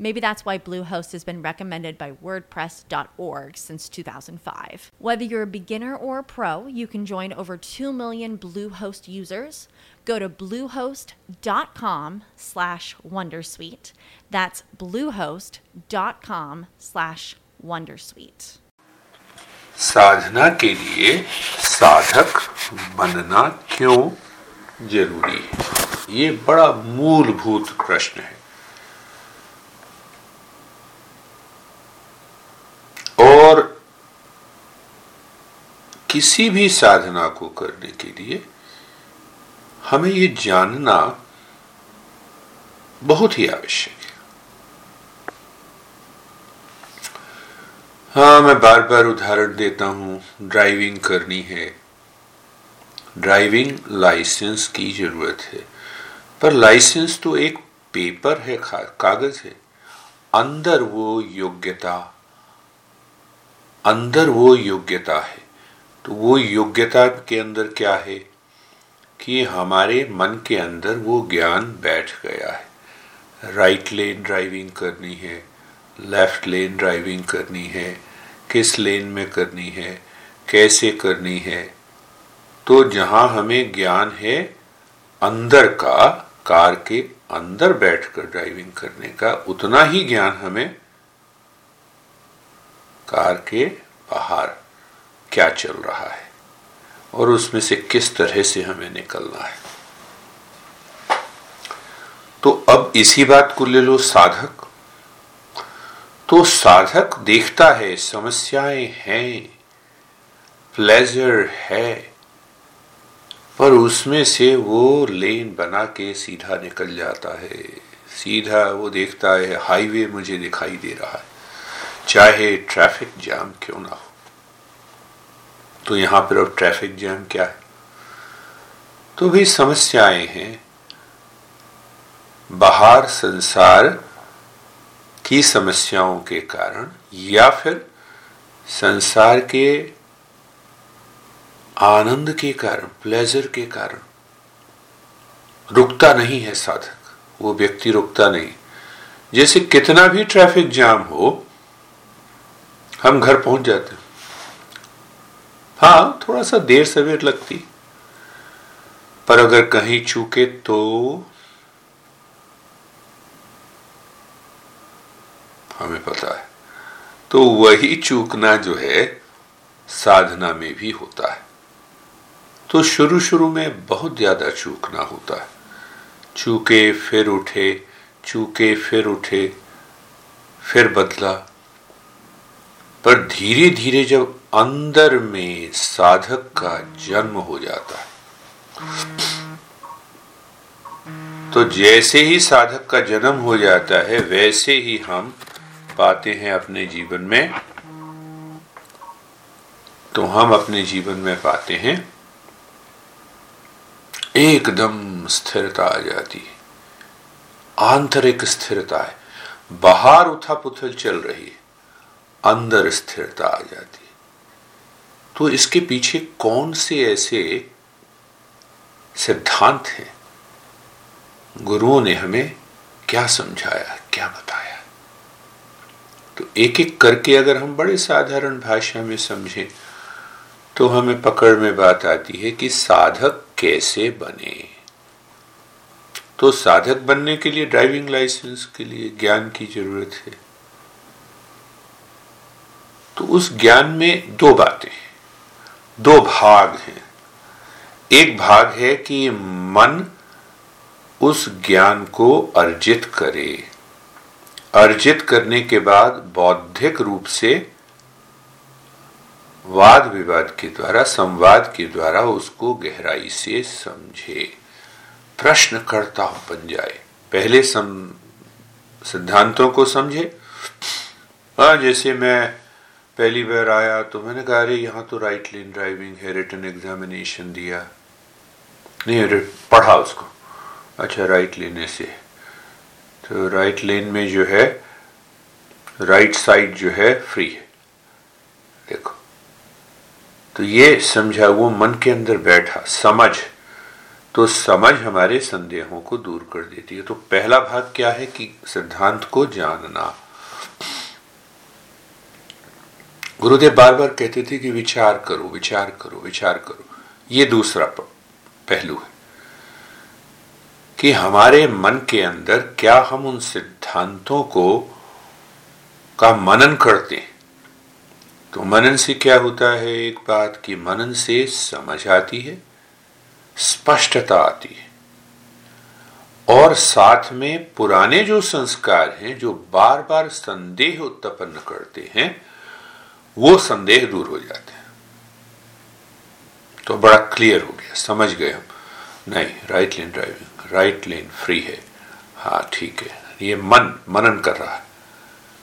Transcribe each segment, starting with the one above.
Maybe that's why Bluehost has been recommended by WordPress.org since 2005. Whether you're a beginner or a pro, you can join over 2 million Bluehost users. Go to bluehost.com slash Wondersuite. That's bluehost.com slash Wondersuite. साधना के लिए साधक बनना क्यों जरूरी है ये बड़ा मूलभूत प्रश्न है किसी भी साधना को करने के लिए हमें ये जानना बहुत ही आवश्यक है। हाँ मैं बार बार उदाहरण देता हूँ। ड्राइविंग करनी है। ड्राइविंग लाइसेंस की ज़रूरत है। पर लाइसेंस तो एक पेपर है कागज़ है। अंदर वो योग्यता, अंदर वो योग्यता है। तो वो योग्यता के अंदर क्या है? कि हमारे मन के अंदर वो ज्ञान बैठ गया है। राइट लेन ड्राइविंग करनी है लेफ़्ट लेन ड्राइविंग करनी है, किस लेन में करनी है, कैसे करनी है? तो जहाँ हमें ज्ञान है, अंदर का, कार के अंदर बैठकर ड्राइविंग करने का, उतना ही ज्ञान हमें कार के बाहर क्या चल रहा है? और उसमें से किस तरह से हमें निकलना है? तो अब इसी बात को ले लो साधक। तो साधक देखता है, समस्याएँ हैं प्लेजर है, पर उसमें से वो लेन बना के सीधा निकल जाता है। सीधा वो देखता है, हाईवे मुझे दिखाई दे रहा है। चाहे ट्रैफ़िक जाम क्यों ना हो। तो यहाँ पर अब ट्रैफ़िक जाम क्या है? तो भी समस्याएँ हैं। बाहर संसार की समस्याओं के कारण या फिर संसार के आनंद के कारण प्लेजर के कारण। रुकता नहीं है साधक। वो व्यक्ति रुकता नहीं। जैसे कितना भी ट्रैफ़िक जाम हो, हम घर पहुँच जाते हाँ। थोड़ा सा देर सवेर लगती। पर अगर कहीं चूके तो हमें पता है। तो वही चूकना जो है, साधना में भी होता है। तो शुरू शुरू में बहुत ज़्यादा चूकना होता है। चूके फिर उठे, चूके फिर उठे, फिर बदला। पर धीरे धीरे जब अंदर में साधक का जन्म हो जाता है। तो जैसे ही साधक का जन्म हो जाता है, वैसे ही हम पाते हैं अपने जीवन में। तो हम अपने जीवन में पाते हैं, एकदम स्थिरता आ जाती है। आंतरिक स्थिरता है। बाहर उथा पुथल चल रही है, अंदर स्थिरता आ जाती तो इसके पीछे कौन से ऐसे सिद्धांत हैं? गुरुओं ने हमें क्या समझाया, क्या बताया? तो एक एक करके अगर हम बड़े साधारण भाषा में समझें तो हमें पकड़ में बात आती है कि साधक कैसे बने। तो साधक बनने के लिए ड्राइविंग लाइसेंस के लिए ज्ञान की ज़रूरत है। तो उस ज्ञान में दो बातें दो भाग हैं। एक भाग है कि मन उस ज्ञान को अर्जित करे। अर्जित करने के बाद बौद्धिक रूप से वाद विवाद के द्वारा, संवाद के द्वारा उसको गहराई से समझे। प्रश्न करता बन जाए। पहले सम सिद्धांतों को समझे। हाँ जैसे मैं पहली बार आया तो मैंने कहा, अरे, यहाँ तो राइट लेन ड्राइविंग है रिटर्न एग्जामिनेशन दिया। नहीं पढ़ा उसको। अच्छा राइट लेने से तो राइट लेन में जो है राइट साइड जो है फ्री है। देखो। तो ये समझा, वो मन के अंदर बैठा, समझ। तो समझ हमारे संदेहों को दूर कर देती है। तो पहला भाग क्या है कि सिद्धांत को जानना। गुरुदेव बार बार कहते थे कि विचार करो विचार करो विचार करो। ये दूसरा पहलू है कि हमारे मन के अंदर क्या हम उन सिद्धांतों को, का मनन करते हैं। तो मनन से क्या होता है एक बात कि मनन से समझ आती है, स्पष्टता आती है। और साथ में पुराने जो संस्कार हैं, जो बार बार संदेह उत्पन्न करते हैं वो संदेह दूर हो जाते हैं। तो बड़ा क्लियर हो गया, समझ गए हम। नहीं right lane driving right lane free है। हाँ ठीक है। ये मन, मनन कर रहा है।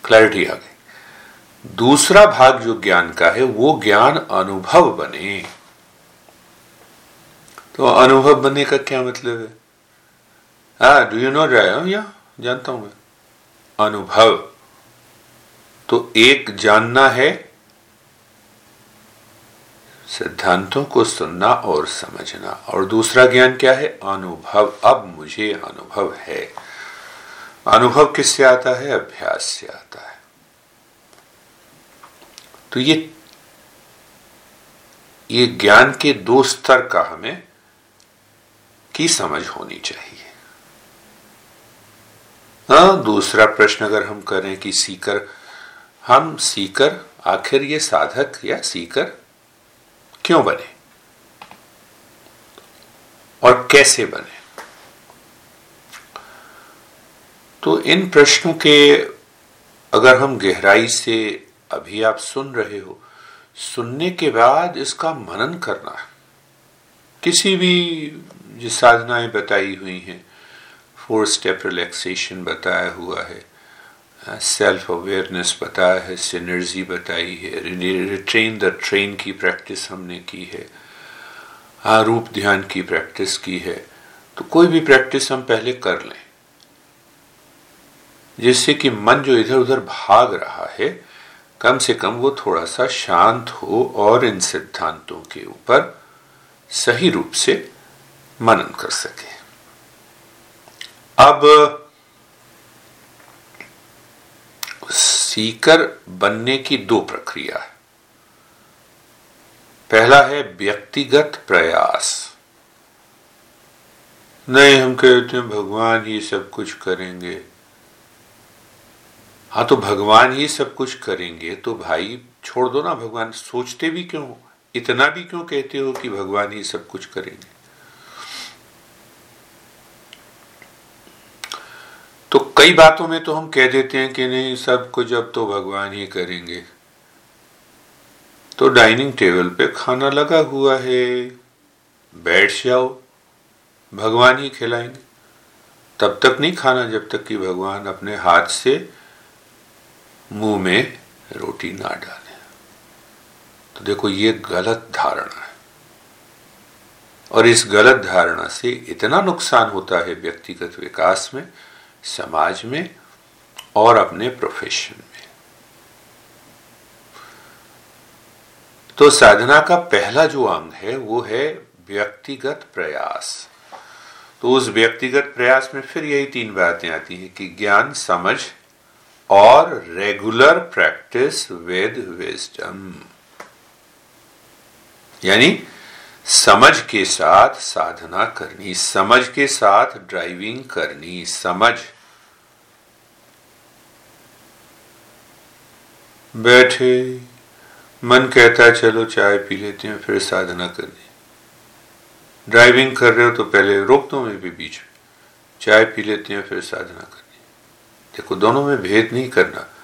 क्लैरिटी आ गई। दूसरा भाग जो ज्ञान का है, वो ज्ञान अनुभव बने। तो अनुभव बनने का क्या मतलब है? हा डू यू नो या, जानता हूँ मैं। अनुभव। तो एक जानना है सिद्धांतों को सुनना और समझना। और दूसरा ज्ञान क्या है? अनुभव। अब मुझे अनुभव है। अनुभव किससे आता है? अभ्यास से आता है। तो ये ये ज्ञान के दो स्तर का हमें, की समझ होनी चाहिए। हाँ दूसरा प्रश्न अगर हम करें कि सीकर, हम सीकर आखिर ये साधक या सीकर क्यों बने? और कैसे बने? तो इन प्रश्नों के अगर हम गहराई से अभी आप सुन रहे हो, सुनने के बाद इसका मनन करना है। किसी भी जो साधनाएँ बताई हुई हैं, फोर स्टेप रिलैक्सेशन बताया हुआ है सेल्फ अवेयरनेस बताया है सिनर्जी बताई है रिट्रेन द ट्रेन की प्रैक्टिस हमने की है आरूप ध्यान की प्रैक्टिस की है तो कोई भी प्रैक्टिस हम पहले कर लें। जिससे कि मन जो इधर उधर भाग रहा है, कम से कम वो थोड़ा सा शांत हो और इन सिद्धांतों के ऊपर सही रूप से मनन कर सके। अब सीकर बनने की दो प्रक्रिया है। पहला है व्यक्तिगत प्रयास। नहीं, हम कहते हैं, भगवान ही सब कुछ करेंगे। हाँ तो भगवान ही सब कुछ करेंगे तो भाई छोड़ दो ना, भगवान सोचते भी क्यों? इतना भी क्यों कहते हो कि भगवान ही सब कुछ करेंगे? तो कई बातों में तो हम कह देते हैं कि नहीं, सब कुछ अब तो भगवान ही करेंगे। तो डाइनिंग टेबल पे खाना लगा हुआ है। बैठ जाओ, भगवान ही खिलाएँगे। तब तक नहीं खाना, जब तक कि भगवान अपने हाथ से मुँह में रोटी ना डाले। तो देखो, ये गलत धारणा है। और इस गलत धारणा से इतना नुकसान होता है व्यक्तिगत विकास में समाज में और अपने प्रोफेशन में। तो साधना का पहला जो अंग है, वो है व्यक्तिगत प्रयास। तो उस व्यक्तिगत प्रयास में फिर यही तीन बातें आती हैं कि ज्ञान, समझ और रेगुलर प्रैक्टिस विद विजडम यानी समझ के साथ साधना करनी, समझ के साथ ड्राइविंग करनी, समझ। बैठे, मन कहता है, चलो चाय पी लेते हैं, फिर साधना करनी। ड्राइविंग कर रहे हो तो पहले रोक दो मैं भी बीच में। चाय पी लेते हैं, फिर साधना करनी। देखो, दोनों में भेद नहीं करना।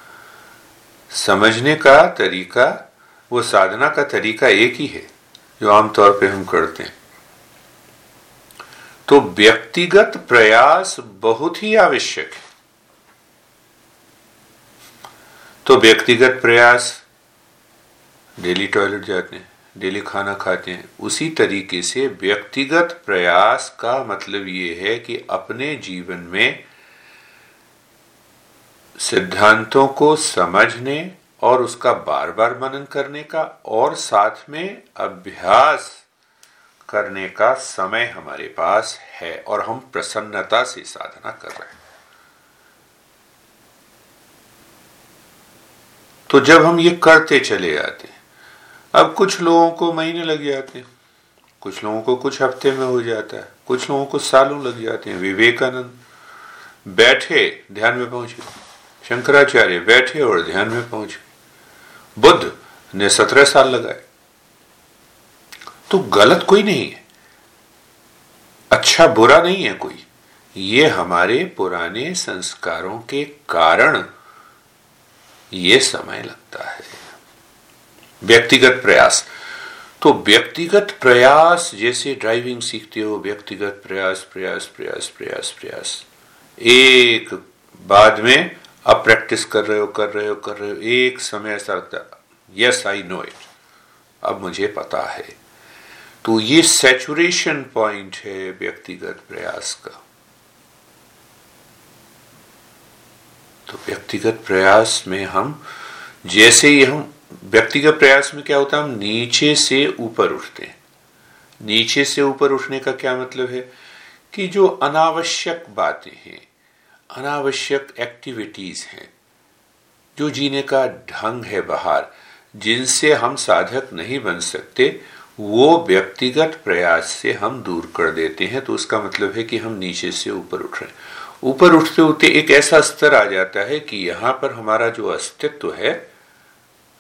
समझने का तरीका, वो साधना का तरीका एक ही है। जो आमतौर पे हम करते हैं। तो व्यक्तिगत प्रयास बहुत ही आवश्यक है। तो व्यक्तिगत प्रयास, डेली टॉयलेट जाते हैं, डेली खाना खाते हैं, उसी तरीके से व्यक्तिगत प्रयास का मतलब ये है कि अपने जीवन में सिद्धांतों को समझने और उसका बार बार मनन करने का और साथ में अभ्यास करने का समय हमारे पास है और हम प्रसन्नता से साधना कर रहे हैं। तो जब हम ये करते चले जाते अब कुछ लोगों को महीने लग जाते हैं, कुछ लोगों को कुछ हफ़्ते में हो जाता है, कुछ लोगों को सालों लग जाते हैं। विवेकानंद बैठे, ध्यान में पहुँचे, शंकराचार्य बैठे और ध्यान में पहुँचे। बुद्ध ने सत्रह साल लगाए। तो गलत कोई नहीं है। अच्छा बुरा नहीं है कोई। ये हमारे पुराने संस्कारों के कारण ये समय लगता है। व्यक्तिगत प्रयास। तो व्यक्तिगत प्रयास जैसे ड्राइविंग सीखते हो, व्यक्तिगत प्रयास प्रयास प्रयास प्रयास प्रयास। एक बाद में अब प्रैक्टिस कर रहे हो, कर रहे हो, कर रहे हो, एक समय ऐसा लगता यस आई नो इट अब मुझे पता है। तो ये सेचुरेशन पॉइंट है व्यक्तिगत प्रयास का। तो व्यक्तिगत प्रयास में हम, जैसे ही हम, व्यक्तिगत प्रयास में क्या होता है, हम नीचे से ऊपर उठते हैं। नीचे से ऊपर उठने का क्या मतलब है? कि जो अनावश्यक बातें हैं अनावश्यक एक्टिविटीज़ हैं, जो जीने का ढंग है बाहर, जिनसे हम साधक नहीं बन सकते, वो व्यक्तिगत प्रयास से हम दूर कर देते हैं। तो उसका मतलब है कि हम नीचे से ऊपर उठ रहे हैं। ऊपर उठते उठते एक ऐसा स्तर आ जाता है कि यहाँ पर हमारा जो अस्तित्व है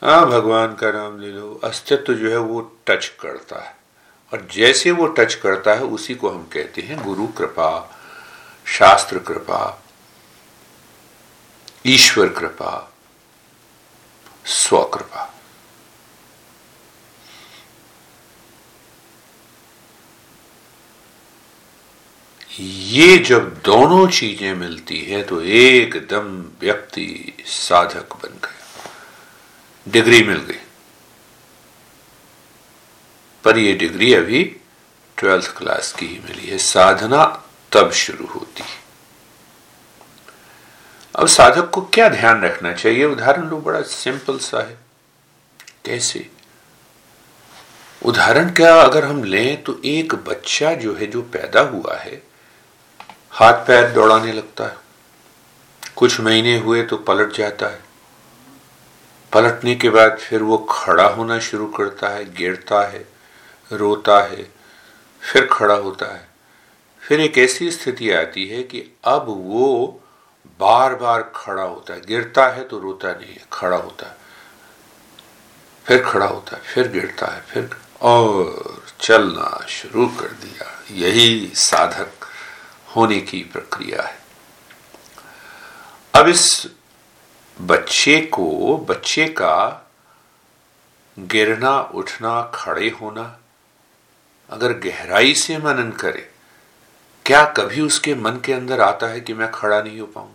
हाँ भगवान का नाम ले लो, अस्तित्व जो है वो टच करता है। और जैसे वो टच करता है, उसी को हम कहते हैं गुरु कृपा, शास्त्र कृपा। ईश्वर कृपा स्वकृपा ये जब दोनों चीज़ें मिलती है तो एकदम व्यक्ति साधक बन गया डिग्री मिल गई। पर ये डिग्री अभी ट्वेल्थ क्लास की ही मिली है। साधना तब शुरू होती। है अब साधक को क्या ध्यान रखना चाहिए? उदाहरण लो, बड़ा सिंपल सा है। कैसे? उदाहरण क्या, अगर हम लें तो एक बच्चा जो है, जो पैदा हुआ है, हाथ पैर दौड़ाने लगता है। कुछ महीने हुए तो पलट जाता है। पलटने के बाद फिर वो खड़ा होना शुरू करता है, गिरता है, रोता है, फिर खड़ा होता है। फिर एक ऐसी स्थिति आती है कि अब वो बार बार खड़ा होता है। गिरता है तो रोता नहीं है, खड़ा होता है। फिर खड़ा होता है, फिर गिरता है, फिर और चलना शुरू कर दिया। यही साधक होने की प्रक्रिया है। अब इस बच्चे को, बच्चे का गिरना, उठना, खड़े होना, अगर गहराई से मनन करे, क्या कभी उसके मन के अंदर आता है कि मैं खड़ा नहीं हो पाऊँ?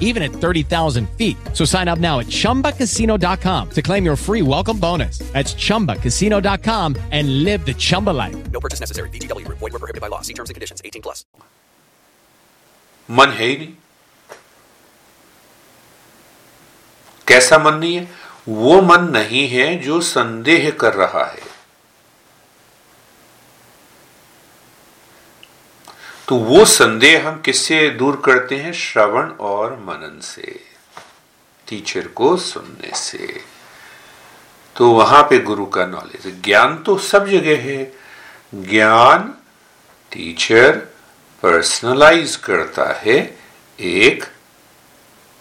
even at 30,000 feet. So sign up now at chumbacasino.com to claim your free welcome bonus. That's chumbacasino.com and live the Chumba life. No purchase necessary. VGW Group. Void were prohibited by law. See terms and conditions. 18 plus. मन है ही नहीं कैसा मन नहीं है वो मन नहीं है जो संदेह कर रहा है तो वो संदेह हम किससे दूर करते हैं? श्रवण और मनन से। टीचर को सुनने से। तो वहाँ पे गुरु का नॉलेज ज्ञान तो सब जगह है। ज्ञान टीचर पर्सनलाइज करता है एक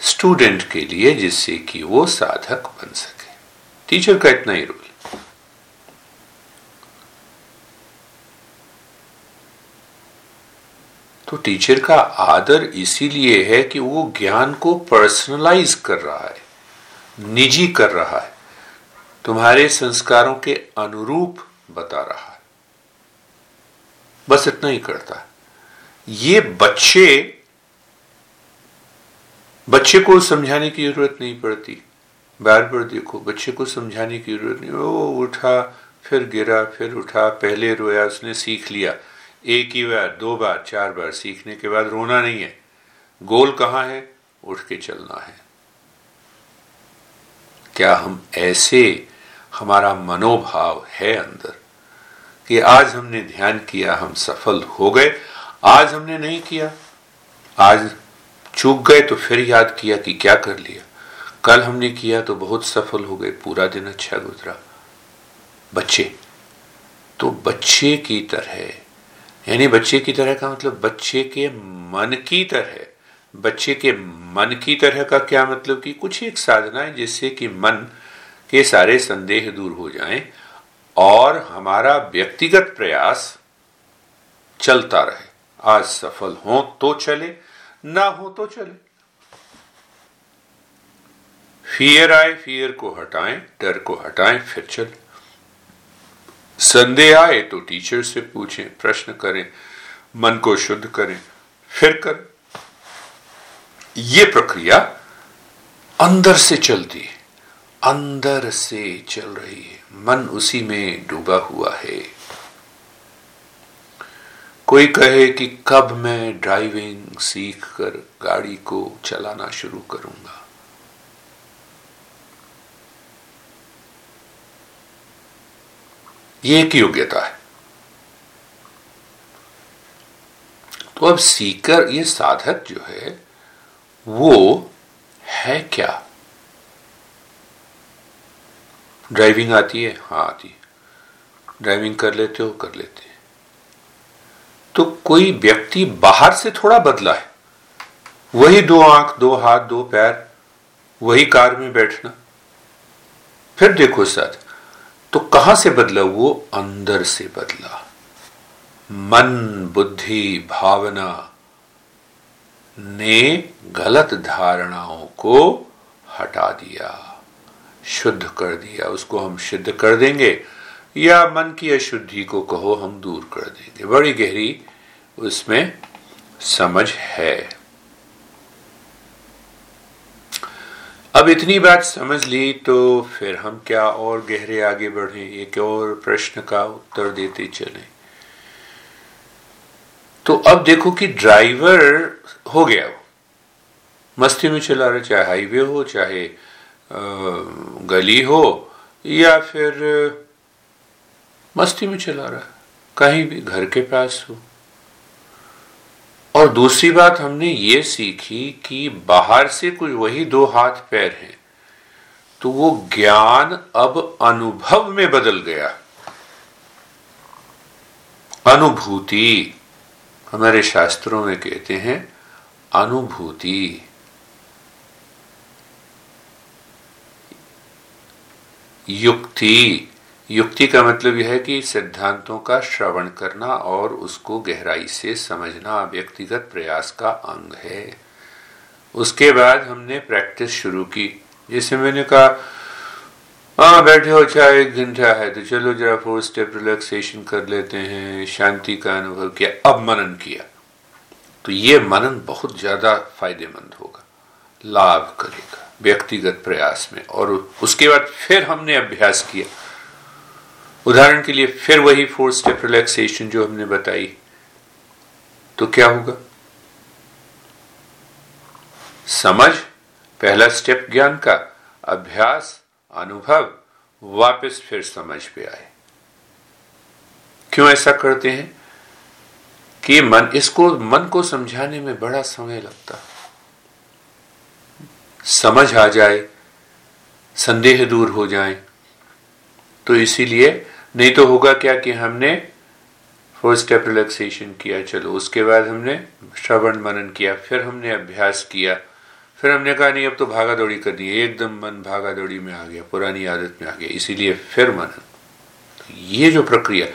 स्टूडेंट के लिए, जिससे कि वो साधक बन सके। टीचर का इतना ही रोल। तो टीचर का आदर इसीलिए है कि वो ज्ञान को पर्सनलाइज कर रहा है, निजी कर रहा है, तुम्हारे संस्कारों के अनुरूप बता रहा है। बस इतना ही करता है। ये बच्चे बच्चे को समझाने की ज़रूरत नहीं पड़ती। बार बार देखो, बच्चे को समझाने की ज़रूरत नहीं। वो उठा, फिर गिरा, फिर उठा, पहले रोया, उसने सीख लिया। एक ही बार, दो बार, चार बार सीखने के बाद रोना नहीं है। गोल कहाँ है? उठ के चलना है। क्या हम ऐसे हमारा मनोभाव है अंदर कि आज हमने ध्यान किया, हम सफल हो गए, आज हमने नहीं किया? आज चूक गए तो फिर याद किया कि क्या कर लिया। कल हमने किया तो बहुत सफल हो गए, पूरा दिन अच्छा गुजरा। बच्चे तो बच्चे की तरह यानी बच्चे की तरह का मतलब बच्चे के मन की तरह, बच्चे के मन की तरह का क्या मतलब कि कुछ एक साधना है जिससे कि मन के सारे संदेह दूर हो जाएँ और हमारा व्यक्तिगत प्रयास चलता रहे। आज सफल हो तो चले, ना हो तो चले। फियर आए फियर को हटाएँ, डर को हटाएँ, फिर चले। संदेह आए तो टीचर से पूछें, प्रश्न करें, मन को शुद्ध करें, फिर करें। ये प्रक्रिया अंदर से चलती है, अंदर से चल रही है, मन उसी में डूबा हुआ है। कोई कहे कि कब मैं ड्राइविंग सीख कर गाड़ी को चलाना शुरू करूँगा? ये एक योग्यता है। तो अब सीकर, ये साधक जो है, वो है क्या? ड्राइविंग आती है? हाँ आती है। ड्राइविंग कर लेते हो, कर लेते हैं। तो कोई व्यक्ति बाहर से थोड़ा बदला है। वही दो आँख, दो हाथ, दो पैर, वही कार में बैठना। फिर देखो सर तो कहाँ से बदला वो? अंदर से बदला। मन, बुद्धि, भावना ने गलत धारणाओं को हटा दिया, शुद्ध कर दिया। उसको हम सिद्ध कर देंगे या मन की अशुद्धि को कहो, हम दूर कर देंगे। बड़ी गहरी उसमें समझ है। अब इतनी बात समझ ली तो फिर हम क्या और गहरे आगे बढ़े? एक और प्रश्न का उत्तर देते चले। तो अब देखो कि ड्राइवर हो गया वो। मस्ती में चला रहा चाहे हाईवे हो, चाहे गली हो, या फिर, मस्ती में चला रहा कहीं भी घर के पास हो। और दूसरी बात हमने ये सीखी कि बाहर से कुछ वही दो हाथ पैर हैं तो वो ज्ञान अब अनुभव में बदल गया। अनुभूति, हमारे शास्त्रों में कहते हैं, अनुभूति। युक्ति युक्ति का मतलब यह है कि सिद्धांतों का श्रवण करना और उसको गहराई से समझना व्यक्तिगत प्रयास का अंग है। उसके बाद हमने प्रैक्टिस शुरू की जैसे मैंने कहा हाँ बैठे हो चाहे एक घंटा है तो चलो जरा फोर स्टेप रिलैक्सेशन कर लेते हैं, शांति का अनुभव किया, अब मनन किया। तो ये मनन बहुत ज़्यादा फ़ायदेमंद होगा, लाभ करेगा व्यक्तिगत प्रयास में। और उसके बाद फिर हमने अभ्यास किया। उदाहरण के लिए फिर वही फोर स्टेप रिलैक्सेशन जो हमने बताई। तो क्या होगा? समझ, पहला स्टेप ज्ञान का, अभ्यास, अनुभव, वापस फिर समझ पे आए। क्यों ऐसा करते हैं? कि मन, इसको, मन को समझाने में बड़ा समय लगता। समझ आ जाए, संदेह दूर हो जाए। तो इसीलिए नहीं तो होगा क्या कि हमने फोर स्टेप रिलैक्सेशन किया, चलो, उसके बाद हमने श्रवण मनन किया, फिर हमने अभ्यास किया। फिर हमने कहा, नहीं, अब तो भागा दौड़ी कर दी एकदम मन भागा दौड़ी में आ गया, पुरानी आदत में आ गया, इसीलिए फिर मनन। तो ये जो प्रक्रिया,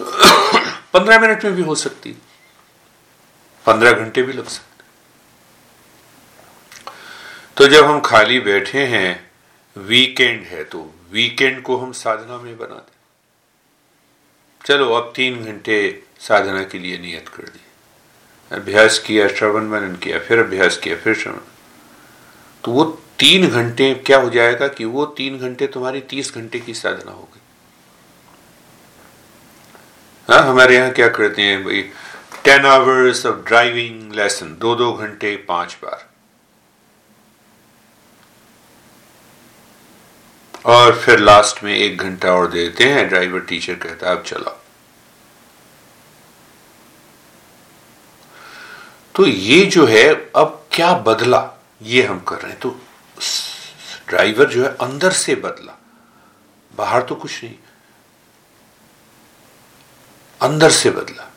पंद्रह मिनट में भी हो सकती पंद्रह घंटे भी लग सकते तो जब हम खाली बैठे हैं वीकेंड है तो वीकेंड को हम साधना में बना दें। चलो, अब तीन घंटे साधना के लिए नियत कर दी। अभ्यास किया, श्रवण मनन किया, फिर अभ्यास किया, फिर श्रवण। तो वो तीन घंटे, क्या हो जाएगा कि वो तीन घंटे तुम्हारी तीस घंटे की साधना हो गई? हाँ हमारे यहाँ क्या करते हैं, भाई? Ten hours of driving lesson दो दो घंटे, पाँच बार। और फिर लास्ट में एक घंटा और देते हैं। ड्राइवर टीचर कहता है, अब चलाओ। तो ये जो है, अब क्या बदला? ये हम कर रहे हैं। तो ड्राइवर जो है, अंदर से बदला। बाहर तो कुछ नहीं। अंदर से बदला।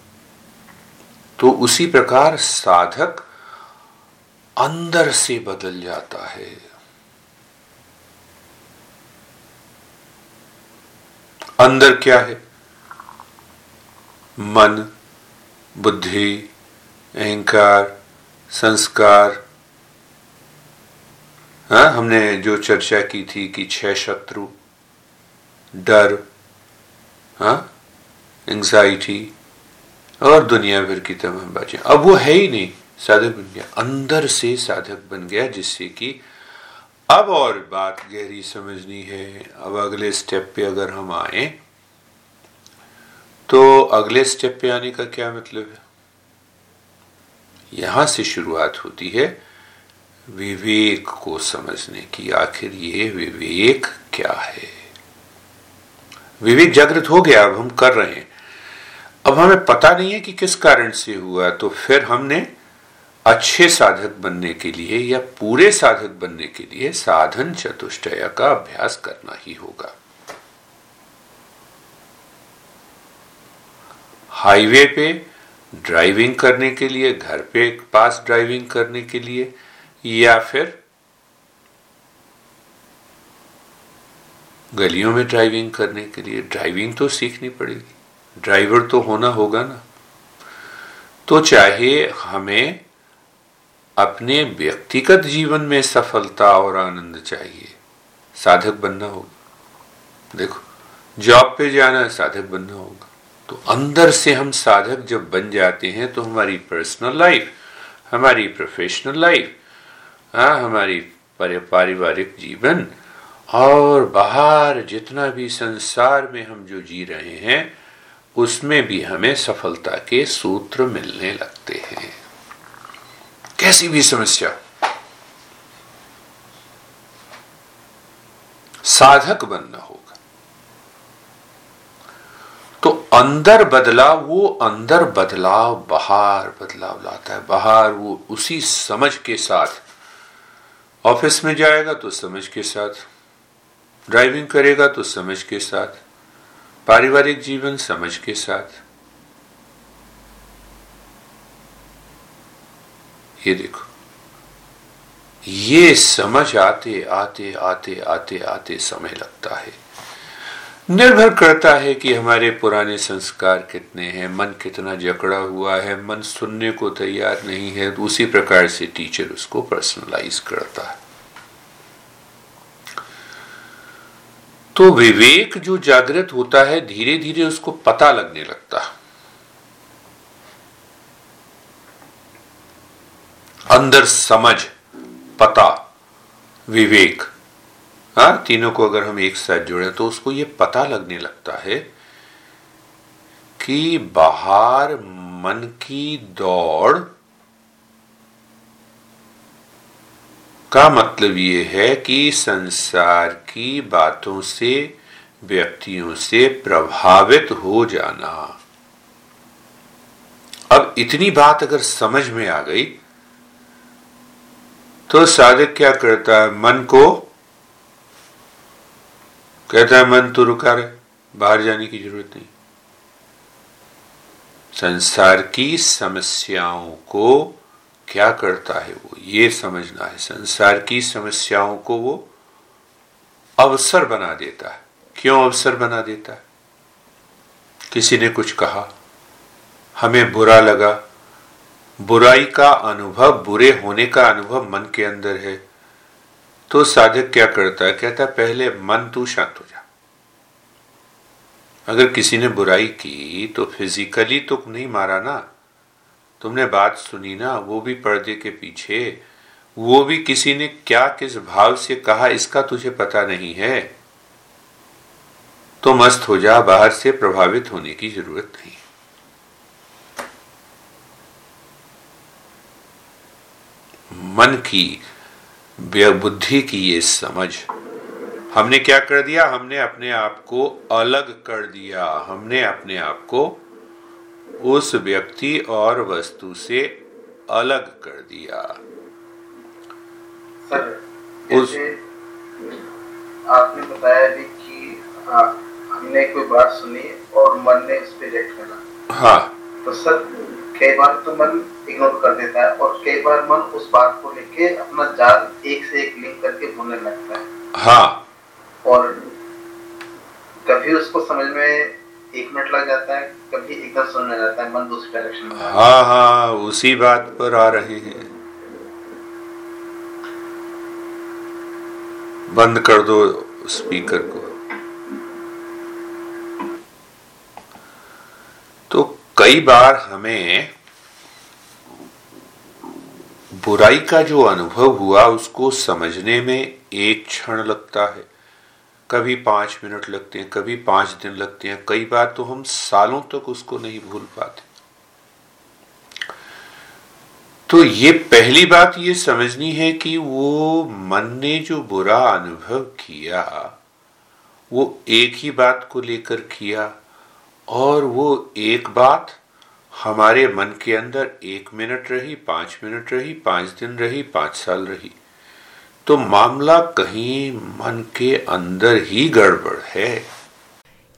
तो उसी प्रकार साधक अंदर से बदल जाता है। अंदर क्या है? मन, बुद्धि, अहंकार, संस्कार। हाँ हमने जो चर्चा की थी कि छह शत्रु, डर हाँ एंजाइटी और दुनिया भर की तमाम बातें। अब वो है ही नहीं, साधक बन गया। अंदर से साधक बन गया, जिससे कि अब और बात गहरी समझनी है। अब अगले स्टेप पे अगर हम आए तो अगले स्टेप पे आने का क्या मतलब है? यहाँ से शुरुआत होती है विवेक को समझने की। आखिर ये विवेक क्या है? विवेक जागृत हो गया, अब हम कर रहे हैं। अब हमें पता नहीं है कि किस कारण से हुआ तो फिर हमने अच्छे साधक बनने के लिए या पूरे साधक बनने के लिए साधन चतुष्टय का अभ्यास करना ही होगा। हाईवे पे ड्राइविंग करने के लिए, घर पे पास ड्राइविंग करने के लिए, या फिर गलियों में ड्राइविंग करने के लिए। ड्राइविंग तो सीखनी पड़ेगी। ड्राइवर तो होना होगा ना। तो चाहे हमें अपने व्यक्तिगत जीवन में सफलता और आनंद चाहिए। साधक बनना होगा। देखो, जॉब पे जाना साधक बनना होगा। तो अंदर से हम साधक जब बन जाते हैं तो हमारी पर्सनल लाइफ हमारी प्रोफेशनल लाइफ हाँ हमारी पारिवारिक जीवन और बाहर जितना भी संसार में हम जो जी रहे हैं, उसमें भी हमें सफलता के सूत्र मिलने लगते हैं। कैसी भी समस्या। साधक बनना होगा। तो अंदर बदलाव, वो अंदर बदलाव, बाहर बदलाव लाता है। बाहर वो उसी समझ के साथ ऑफ़िस में जाएगा तो समझ के साथ, ड्राइविंग करेगा तो समझ के साथ, पारिवारिक जीवन समझ के साथ ये देखो। ये समझ आते आते आते आते आते समय लगता है। निर्भर करता है कि हमारे पुराने संस्कार कितने हैं, मन कितना जकड़ा हुआ है, मन सुनने को तैयार नहीं है तो उसी प्रकार से टीचर उसको पर्सनलाइज करता है। तो विवेक जो जागृत होता है धीरे धीरे उसको पता लगने लगता है। अंदर समझ, पता, विवेक। हाँ तीनों को अगर हम एक साथ जोड़े तो उसको ये पता लगने लगता है कि बाहर मन की दौड़ का मतलब ये है कि संसार की बातों से, व्यक्तियों से प्रभावित हो जाना। अब इतनी बात अगर समझ में आ गई तो साधक क्या करता है? मन को? कहता है, मन तो रुका रहे, बाहर जाने की ज़रूरत नहीं। संसार की समस्याओं को क्या करता है वो? ये समझना है। संसार की समस्याओं को वो अवसर बना देता है। क्यों अवसर बना देता है? किसी ने कुछ कहा? हमें बुरा लगा बुराई का अनुभव, बुरे होने का अनुभव मन के अंदर है तो साधक क्या करता है? कहता पहले मन, तू शांत हो जा। अगर किसी ने बुराई की तो फिजिकली तो नहीं मारा ना। तुमने बात सुनी ना, वो भी पर्दे के पीछे। वो भी किसी ने क्या, किस भाव से कहा, इसका तुझे पता नहीं है। तो मस्त हो जा, बाहर से प्रभावित होने की ज़रूरत नहीं। मन की बुद्धि की ये समझ। हमने क्या कर दिया? हमने अपने आप को अलग कर दिया। हमने अपने आप को उस व्यक्ति और वस्तु से अलग कर दिया। सर उस आपने बताया भी कि हाँ, हमने कोई बात सुनी और मन ने उस पर रिएक्ट करा हाँ। तो सर कई बार तो मन इग्नोर कर देता है और कई बार मन उस बात को लेके अपना जाल एक से एक लिंक करके बोलने लगता है। हाँ। और कभी उसको समझ में एक मिनट लग जाता है कभी एकदम सुनने जाता है मन दूसरी डायरेक्शन में हाँ। हाँ उसी बात पर आ रहे हैं। बंद कर दो स्पीकर को। कई बार हमें बुराई का जो अनुभव हुआ, उसको समझने में एक क्षण लगता है। कभी पाँच मिनट लगते हैं, कभी पाँच दिन लगते हैं। कई बार तो हम सालों तक उसको नहीं भूल पाते। तो ये पहली बात ये समझनी है कि वो मन ने जो बुरा अनुभव किया, वो एक ही बात को लेकर किया। और वो एक बात हमारे मन के अंदर एक मिनट रही पाँच मिनट रही पाँच दिन रही पाँच साल रही तो मामला कहीं मन के अंदर ही गड़बड़ है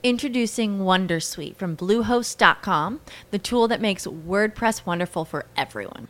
Introducing Wondersuite from Bluehost.com, the tool that makes WordPress wonderful for everyone.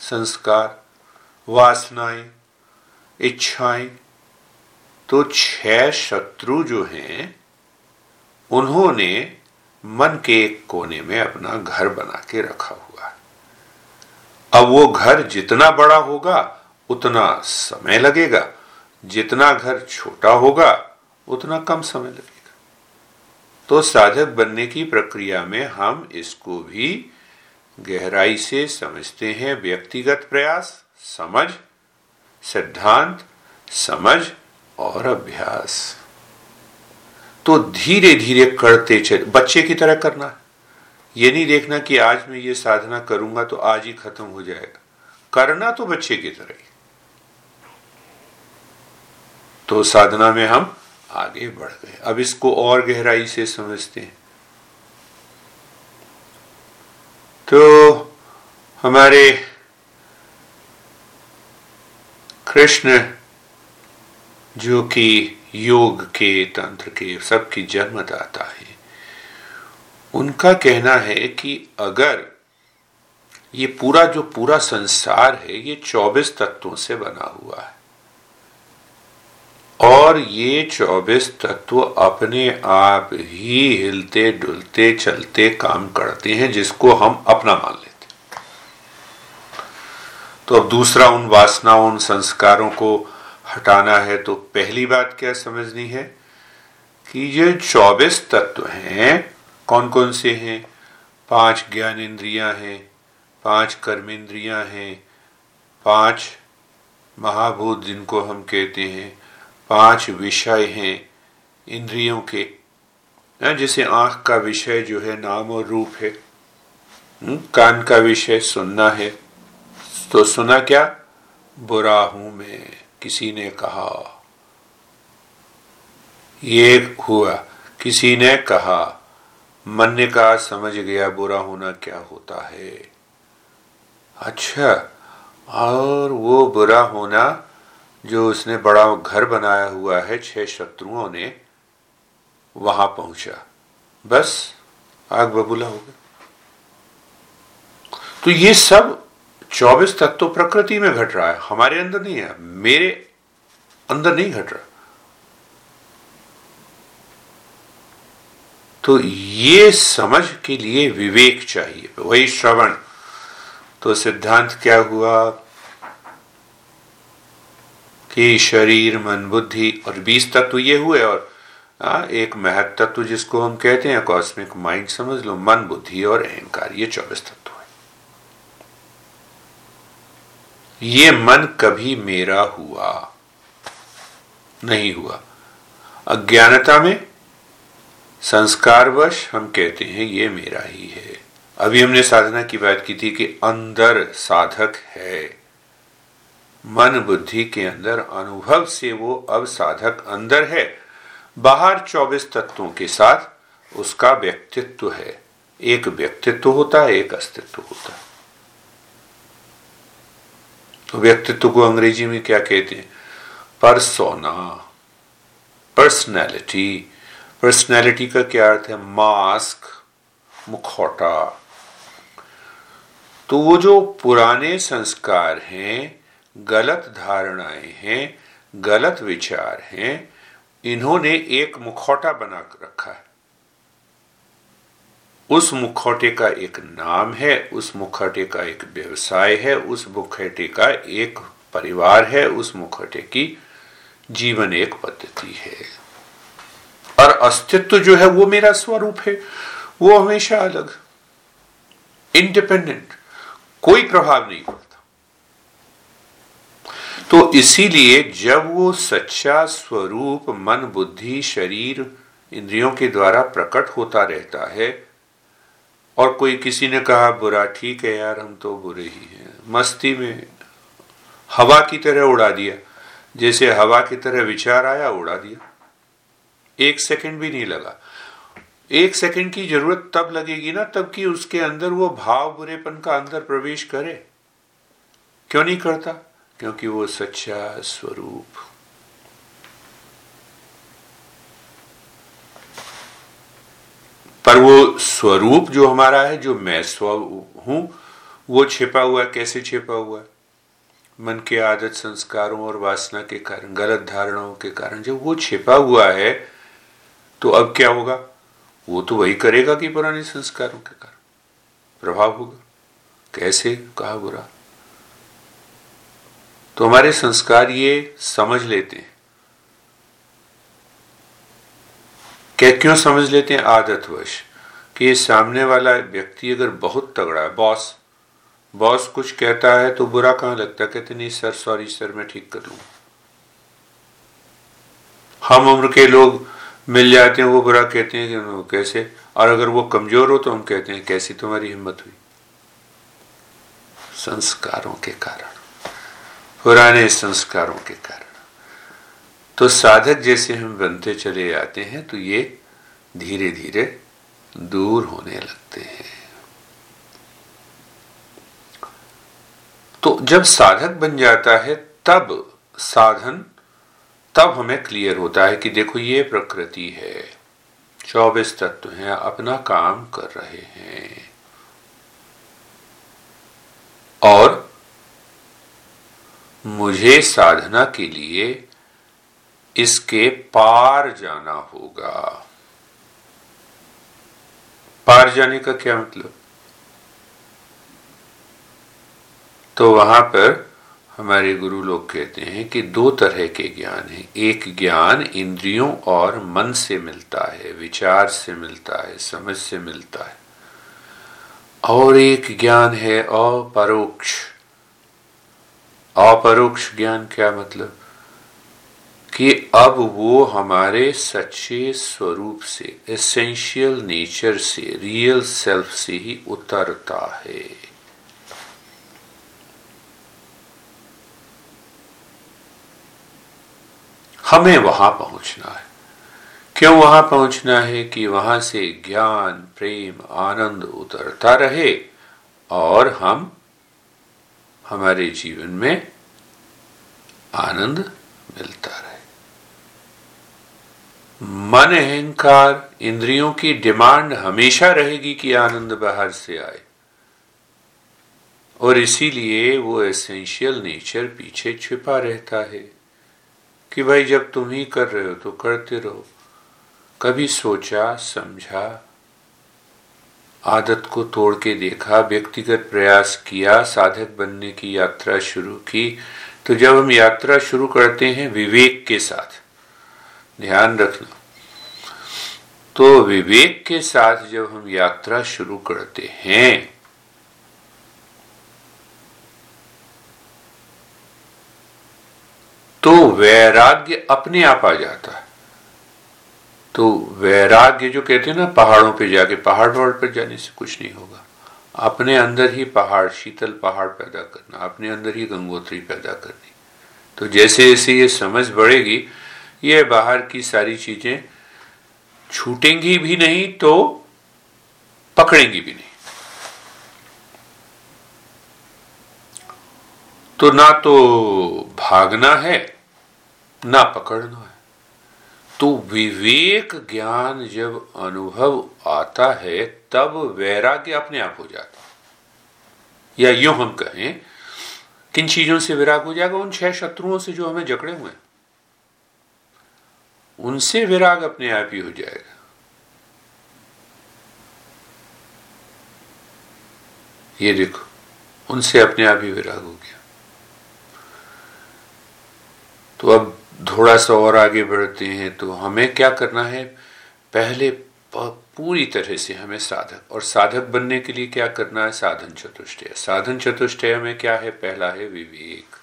संस्कार, वासनाएँ, इच्छाएँ तो छह शत्रु जो हैं, उन्होंने मन के एक कोने में अपना घर बना के रखा हुआ है। अब वो घर जितना बड़ा होगा, उतना समय लगेगा। जितना घर छोटा होगा, उतना कम समय लगेगा। तो साधक बनने की प्रक्रिया में हम इसको भी गहराई से समझते हैं व्यक्तिगत प्रयास, समझ, सिद्धांत, समझ और अभ्यास। तो धीरे धीरे करते चले, बच्चे की तरह करना। ये नहीं देखना कि आज मैं ये साधना करूँगा तो आज ही खत्म हो जाएगा। करना तो बच्चे की तरह ही। तो साधना में हम आगे बढ़ गए। अब इसको और गहराई से समझते हैं। तो हमारे कृष्ण जो कि योग के, तंत्र के, सबकी जन्मदाता है, उनका कहना है कि अगर ये पूरा जो पूरा संसार है, ये 24 तत्वों से बना हुआ है। और ये 24 तत्व अपने आप ही हिलते डुलते चलते काम करते हैं, जिसको हम अपना मान लेते तो अब दूसरा उन वासनाओं, उन संस्कारों को हटाना है तो पहली बात क्या समझनी है? कि ये 24 तत्व हैं कौन कौन से हैं? पाँच ज्ञान इंद्रियाँ हैं, पाँच कर्मेंद्रियाँ हैं, पाँच महाभूत जिनको हम कहते हैं। पाँच विषय हैं इंद्रियों के। जैसे आँख का विषय जो है नाम और रूप है। हम्म, कान का विषय सुनना है। तो सुना क्या? बुरा हूँ मैं किसी ने कहा। ये हुआ किसी ने कहा। मन ने कहा समझ गया बुरा होना क्या होता है। अच्छा और वो बुरा होना जो उसने बड़ा घर बनाया हुआ है, छह शत्रुओं ने, वहाँ पहुँचा। बस, आग बबूला हो गया तो ये सब 24 तत्व प्रकृति में घट रहा है। हमारे अंदर नहीं है। मेरे अंदर नहीं घट रहा। तो ये समझ के लिए विवेक चाहिए। वही श्रवण। तो सिद्धांत क्या हुआ? कि शरीर मन बुद्धि और बीस तत्व ये हुए और आ, एक महत तत्व जिसको हम कहते हैं कॉस्मिक माइंड समझ लो मन बुद्धि और अहंकार ये चौबीस तत्व है। ये मन कभी मेरा हुआ नहीं हुआ। अज्ञानता में संस्कारवश हम कहते हैं ये मेरा ही है। अभी हमने साधना की बात की थी कि अंदर साधक है। मन बुद्धि के अंदर, अनुभव से वो अब साधक अंदर है। बाहर 24 तत्वों के साथ उसका व्यक्तित्व है। एक व्यक्तित्व होता है, एक अस्तित्व होता है। तो व्यक्तित्व को अंग्रेज़ी में क्या कहते हैं? परसोना पर्सनैलिटी पर्सनैलिटी का क्या अर्थ है? मास्क मुखौटा। तो वो जो पुराने संस्कार हैं गलत धारणाएँ हैं, गलत विचार हैं, इन्होंने एक मुखौटा बना रखा है। उस मुखौटे का एक नाम है, उस मुखौटे का एक व्यवसाय है, उस मुखौटे का एक परिवार है, उस मुखौटे की जीवन एक पद्धति है। और अस्तित्व जो है वो मेरा स्वरूप है, वो हमेशा अलग इंडिपेंडेंट कोई प्रभाव नहीं पड़ता। तो इसीलिए जब वो सच्चा स्वरूप, मन, बुद्धि, शरीर इंद्रियों के द्वारा प्रकट होता रहता है, और कोई किसी ने कहा, बुरा ठीक है यार, हम तो बुरे ही हैं। मस्ती में हवा की तरह उड़ा दिया। जैसे हवा की तरह विचार आया, उड़ा दिया। एक सेकंड भी नहीं लगा। एक सेकंड की ज़रूरत तब लगेगी ना, तब कि उसके अंदर वो भाव बुरेपन का अंदर प्रवेश करे। क्यों नहीं करता? क्योंकि वो सच्चा स्वरूप। पर वो स्वरूप जो हमारा है, जो मैं स्व हूँ, वो छिपा हुआ है। कैसे छिपा हुआ? है मन के आदत संस्कारों और वासना के कारण, गलत धारणाओं के कारण। जब वो छिपा हुआ है तो अब क्या होगा? वो तो वही करेगा कि पुराने संस्कारों के कारण। प्रभाव होगा। कैसे? कहा बुरा? तो हमारे संस्कार ये समझ लेते हैं। क्या क्यों समझ लेते हैं? आदतवश। कि सामने वाला व्यक्ति अगर बहुत तगड़ा है, बॉस बॉस कुछ कहता है तो बुरा कहाँ लगता है? कहते, नहीं सर, सॉरी सर, मैं ठीक कर लू। हम उम्र के लोग मिल जाते हैं, वो बुरा कहते हैं कि कैसे? और अगर वो कमज़ोर हो तो हम कहते हैं, कैसी तुम्हारी हिम्मत हुई? संस्कारों के कारण। पुराने संस्कारों के कारण। तो साधक जैसे हम बनते चले जाते हैं तो ये धीरे धीरे दूर होने लगते हैं। तो जब साधक बन जाता है, तब साधन, तब हमें क्लियर होता है कि देखो ये प्रकृति है, चौबीस तत्व हैं, अपना काम कर रहे हैं। और मुझे साधना के लिए इसके पार जाना होगा। पार जाने का क्या मतलब? तो वहाँ पर हमारे गुरु लोग कहते हैं कि दो तरह के ज्ञान है। एक ज्ञान इंद्रियों और मन से मिलता है, विचार से मिलता है, समझ से मिलता है। और एक ज्ञान है अपरोक्ष। अपरोक्ष ज्ञान क्या मतलब? कि अब वो हमारे सच्चे स्वरूप से एसेंशियल नेचर से रियल सेल्फ से ही उतरता है। हमें वहाँ पहुँचना है। क्यों वहाँ पहुँचना है? कि वहाँ से ज्ञान, प्रेम, आनंद उतरता रहे और हम हमारे जीवन में आनंद मिलता रहे। मन अहंकार इंद्रियों की डिमांड हमेशा रहेगी कि आनंद बाहर से आए। और इसीलिए वो एसेंशियल नेचर पीछे छिपा रहता है कि भाई जब तुम ही कर रहे हो तो करते रहो। कभी सोचा, समझा आदत को तोड़ के देखा, व्यक्तिगत प्रयास किया, साधक बनने की यात्रा शुरू की। तो जब हम यात्रा शुरू करते हैं विवेक के साथ, ध्यान रखना। तो विवेक के साथ जब हम यात्रा शुरू करते हैं तो वैराग्य अपने आप आ जाता है। तो वैराग्य जो कहते हैं ना, पहाड़ों पे जाके, पहाड़ पहाड़ पर जाने से कुछ नहीं होगा। अपने अंदर ही पहाड़, शीतल पहाड़ पैदा करना, अपने अंदर ही गंगोत्री पैदा करनी। तो जैसे जैसे ये समझ बढ़ेगी, ये बाहर की सारी चीज़ें छूटेंगी भी नहीं तो पकड़ेंगी भी नहीं। तो ना तो भागना है, ना पकड़ना है। तो विवेक ज्ञान जब अनुभव आता है, तब वैराग्य अपने आप हो जाता है। या यूँ हम कहें, किन चीज़ों से विराग हो जाएगा? उन छह शत्रुओं से जो हमें जकड़े हुए उनसे विराग अपने आप ही हो जाएगा। ये देखो, उनसे अपने आप ही विराग हो गया। तो अब थोड़ा सा और आगे बढ़ते हैं तो हमें क्या करना है? पहले पूरी तरह से हमें साधक, और साधक बनने के लिए क्या करना है? साधन चतुष्टय। साधन चतुष्टय में क्या है? पहला है विवेक।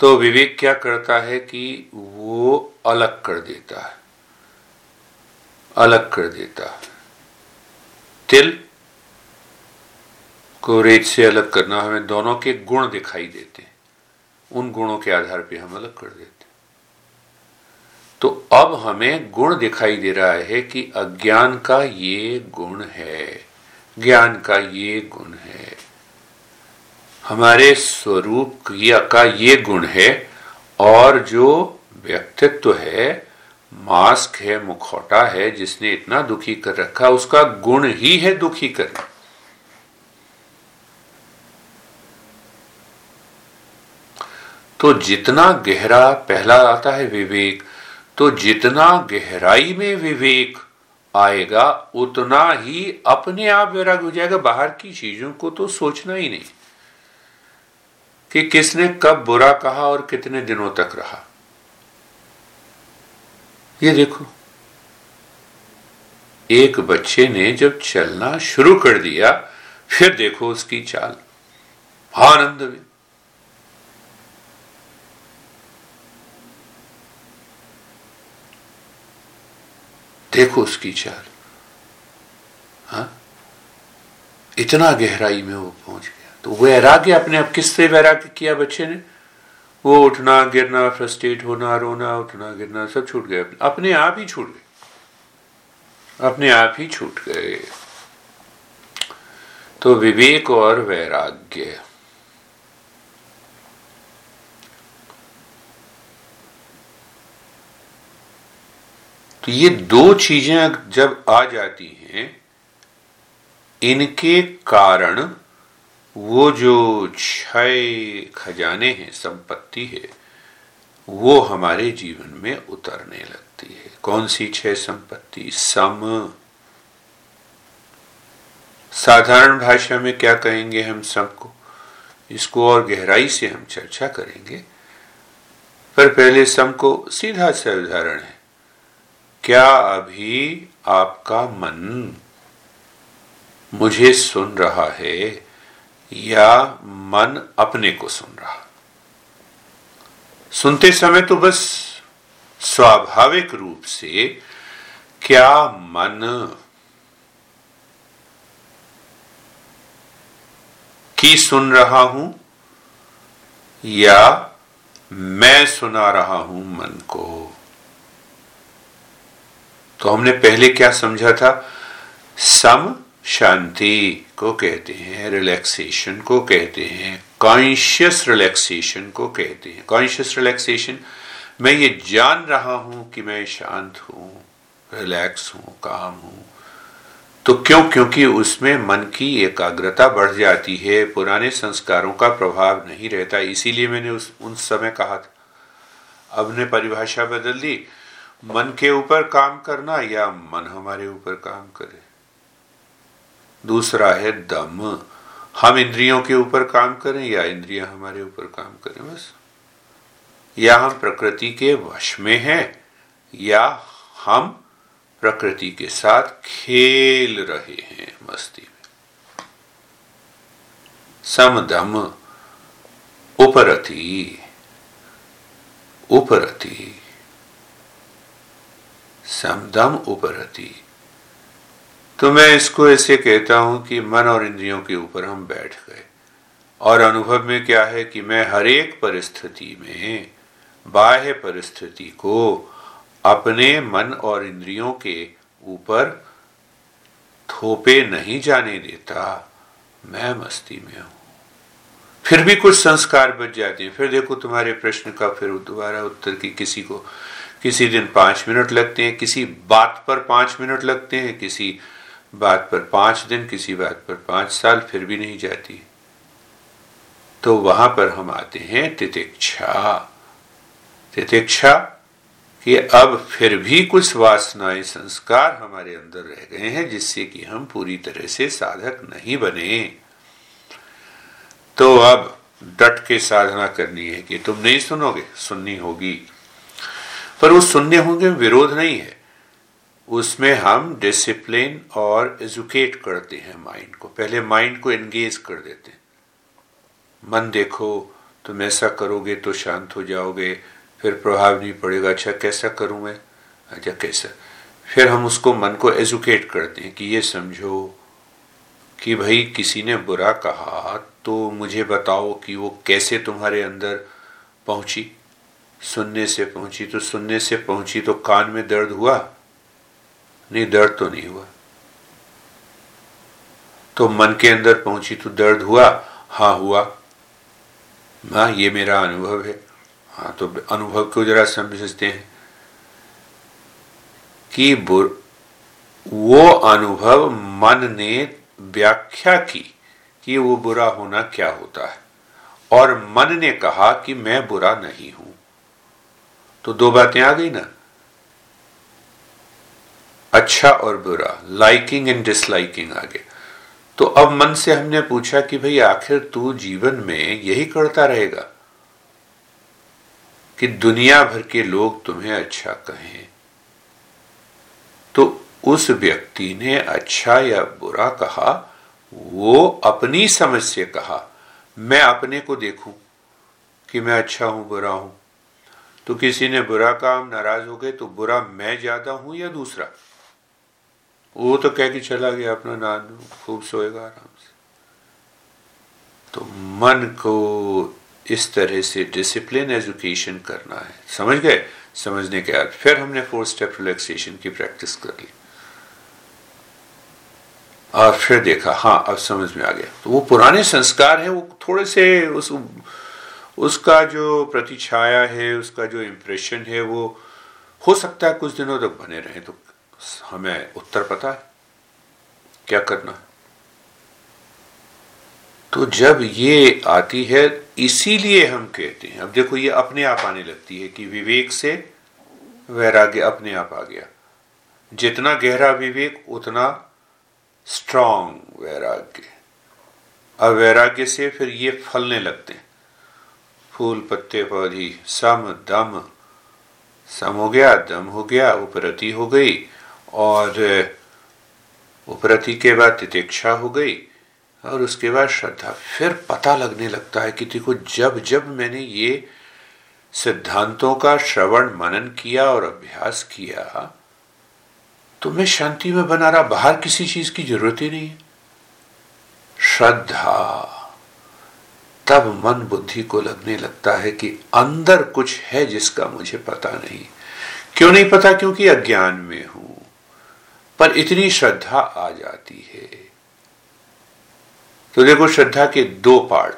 तो विवेक क्या करता है कि वो अलग कर देता है। अलग कर देता है। तिल को रेत से अलग करना, हमें दोनों के गुण दिखाई देते हैं। उन गुणों के आधार पे हम अलग कर देते तो अब हमें गुण दिखाई दे रहा है कि अज्ञान का ये गुण है, ज्ञान का ये गुण है। हमारे स्वरूप का ये गुण है और जो व्यक्तित्व है, मास्क है, मुखौटा है, जिसने इतना दुखी कर रखा, उसका गुण ही है दुखी करना। तो जितना गहरा पहला आता है विवेक तो जितना गहराई में विवेक आएगा, उतना ही अपने आप वैराग हो जाएगा। बाहर की चीज़ों को तो सोचना ही नहीं कि किसने कब बुरा कहा और कितने दिनों तक रहा। ये देखो, एक बच्चे ने जब चलना शुरू कर दिया, फिर देखो उसकी चाल। आनंद में देखो उसकी चाल। हा? इतना गहराई में वो पहुँच गया। तो वैराग्य अपने आप किससे वैराग्य किया बच्चे ने? वो उठना, गिरना फ्रस्ट्रेट होना, रोना, उठना, गिरना, सब छूट गए अपने आप ही छूट गए। अपने आप ही छूट गए। तो विवेक और वैराग्य। तो ये दो चीज़ें जब आ जाती हैं, इनके कारण वो जो छय खजाने हैं, संपत्ति है, वो हमारे जीवन में उतरने लगती है। कौन सी छह संपत्ति? सम। साधारण भाषा में क्या कहेंगे हम सबको? इसको और गहराई से हम चर्चा करेंगे। पर पहले सम को सीधा सा उदाहरण है। क्या अभी आपका मन मुझे सुन रहा है या मन अपने को सुन रहा? सुनते समय तो बस स्वाभाविक रूप से क्या मन की सुन रहा हूँ या मैं सुना रहा हूँ मन को? तो हमने पहले क्या समझा था? सम शांति को कहते हैं रिलैक्सेशन को कहते हैं कॉन्शियस रिलैक्सेशन को कहते हैं। कॉन्शियस रिलैक्सेशन मैं ये जान रहा हूँ कि मैं शांत हूँ रिलैक्स हूँ काम हूँ। तो क्यों? क्योंकि उसमें मन की एकाग्रता बढ़ जाती है, पुराने संस्कारों का प्रभाव नहीं रहता, इसीलिए मैंने उस, उन समय कहा था। अब ने परिभाषा बदल दी मन के ऊपर काम करना या मन हमारे ऊपर काम करे। दूसरा है दम। हम इंद्रियों के ऊपर काम करें या इंद्रियाँ हमारे ऊपर काम करें, बस। या हम प्रकृति के वश में हैं, या हम प्रकृति के साथ खेल रहे हैं मस्ती में। समदम, उपरति उपरति। समदम उपरति। तो मैं इसको ऐसे कहता हूँ कि मन और इंद्रियों के ऊपर हम बैठ गए। और अनुभव में क्या है कि मैं हर एक परिस्थिति में, बाह्य परिस्थिति को अपने मन और इंद्रियों के ऊपर थोपे नहीं जाने देता, मैं मस्ती में हूँ। फिर भी कुछ संस्कार बच जाते हैं। फिर देखो तुम्हारे प्रश्न का फिर दोबारा उत्तर की किसी को किसी दिन पाँच मिनट लगते हैं, किसी बात पर पाँच मिनट लगते हैं, किसी बात पर पाँच दिन, किसी बात पर पाँच साल, फिर भी नहीं जाती। तो वहाँ पर हम आते हैं तितिक्षा। तितिक्षा कि अब फिर भी कुछ वासनाएँ संस्कार हमारे अंदर रह गए हैं, जिससे कि हम पूरी तरह से साधक नहीं बने। तो अब डट के साधना करनी है कि तुम नहीं सुनोगे, सुननी होगी। पर वो सुनने होंगे, विरोध नहीं है। उसमें हम डिसिप्लिन और एजुकेट करते हैं माइंड को। पहले माइंड को एंगेज कर देते हैं। मन देखो, तुम ऐसा करोगे तो शांत हो जाओगे, फिर प्रभाव नहीं पड़ेगा। अच्छा कैसा करूँ मैं? अच्छा कैसा? फिर हम उसको, मन को एजुकेट करते हैं कि ये समझो कि भाई, किसी ने बुरा कहा तो मुझे बताओ कि वो कैसे तुम्हारे अंदर पहुँची। सुनने से पहुँची तो सुनने से पहुँची तो कान में दर्द हुआ? नहीं, दर्द तो नहीं हुआ। तो मन के अंदर पहुँची तो दर्द हुआ? हाँ हुआ। हाँ ये मेरा अनुभव है। हाँ तो अनुभव को जरा समझते हैं कि वो अनुभव मन ने व्याख्या की कि वो बुरा होना क्या होता है? और मन ने कहा कि मैं बुरा नहीं हूँ। तो दो बातें आ गई ना। अच्छा और बुरा लाइकिंग एंड डिसलाइकिंग आ गया। तो अब मन से हमने पूछा कि भाई आखिर तू जीवन में यही करता रहेगा कि दुनिया भर के लोग तुम्हें अच्छा कहें। तो उस व्यक्ति ने अच्छा या बुरा कहा, वो अपनी समझ से कहा, मैं अपने को देखूँ कि मैं अच्छा हूँ, बुरा हूँ। तो किसी ने बुरा काम नाराज़ हो गए तो बुरा मैं ज़्यादा हूँ या दूसरा? वो तो कह के चला गया अपना नान, खूब सोएगा आराम से। तो मन को इस तरह से डिसिप्लिन एजुकेशन करना है। समझ गए? समझने के बाद फिर हमने फोर स्टेप रिलैक्सेशन की प्रैक्टिस कर ली। और फिर देखा हाँ अब समझ में आ गया। तो वो पुराने संस्कार है, वो थोड़े से उस उसका जो प्रतिछाया है, उसका जो इम्प्रेशन है, वो हो सकता है कुछ दिनों तक बने रहे तो हमें उत्तर पता है। क्या करना तो जब ये आती है, इसीलिए हम कहते हैं। अब देखो, ये अपने आप आने लगती है कि विवेक से वैराग्य अपने आप आ गया। जितना गहरा विवेक, उतना स्ट्रांग वैराग्य। अब वैराग्य से फिर ये फलने लगते हैं। फूल पत्ते पौधी सम दम। सम हो गया, दम हो गया, उपरति हो गई और उपरति के बाद तितिक्षा हो गई और उसके बाद श्रद्धा। फिर पता लगने लगता है कि देखो, जब जब मैंने ये सिद्धांतों का श्रवण, मनन किया और अभ्यास किया तो मैं शांति में बना रहा, बाहर किसी चीज़ की ज़रूरत ही नहीं है। श्रद्धा। तब मन बुद्धि को लगने लगता है कि अंदर कुछ है जिसका मुझे पता नहीं। क्यों नहीं पता? क्योंकि अज्ञान में हूँ। पर इतनी श्रद्धा आ जाती है। तो देखो, श्रद्धा के दो पार्ट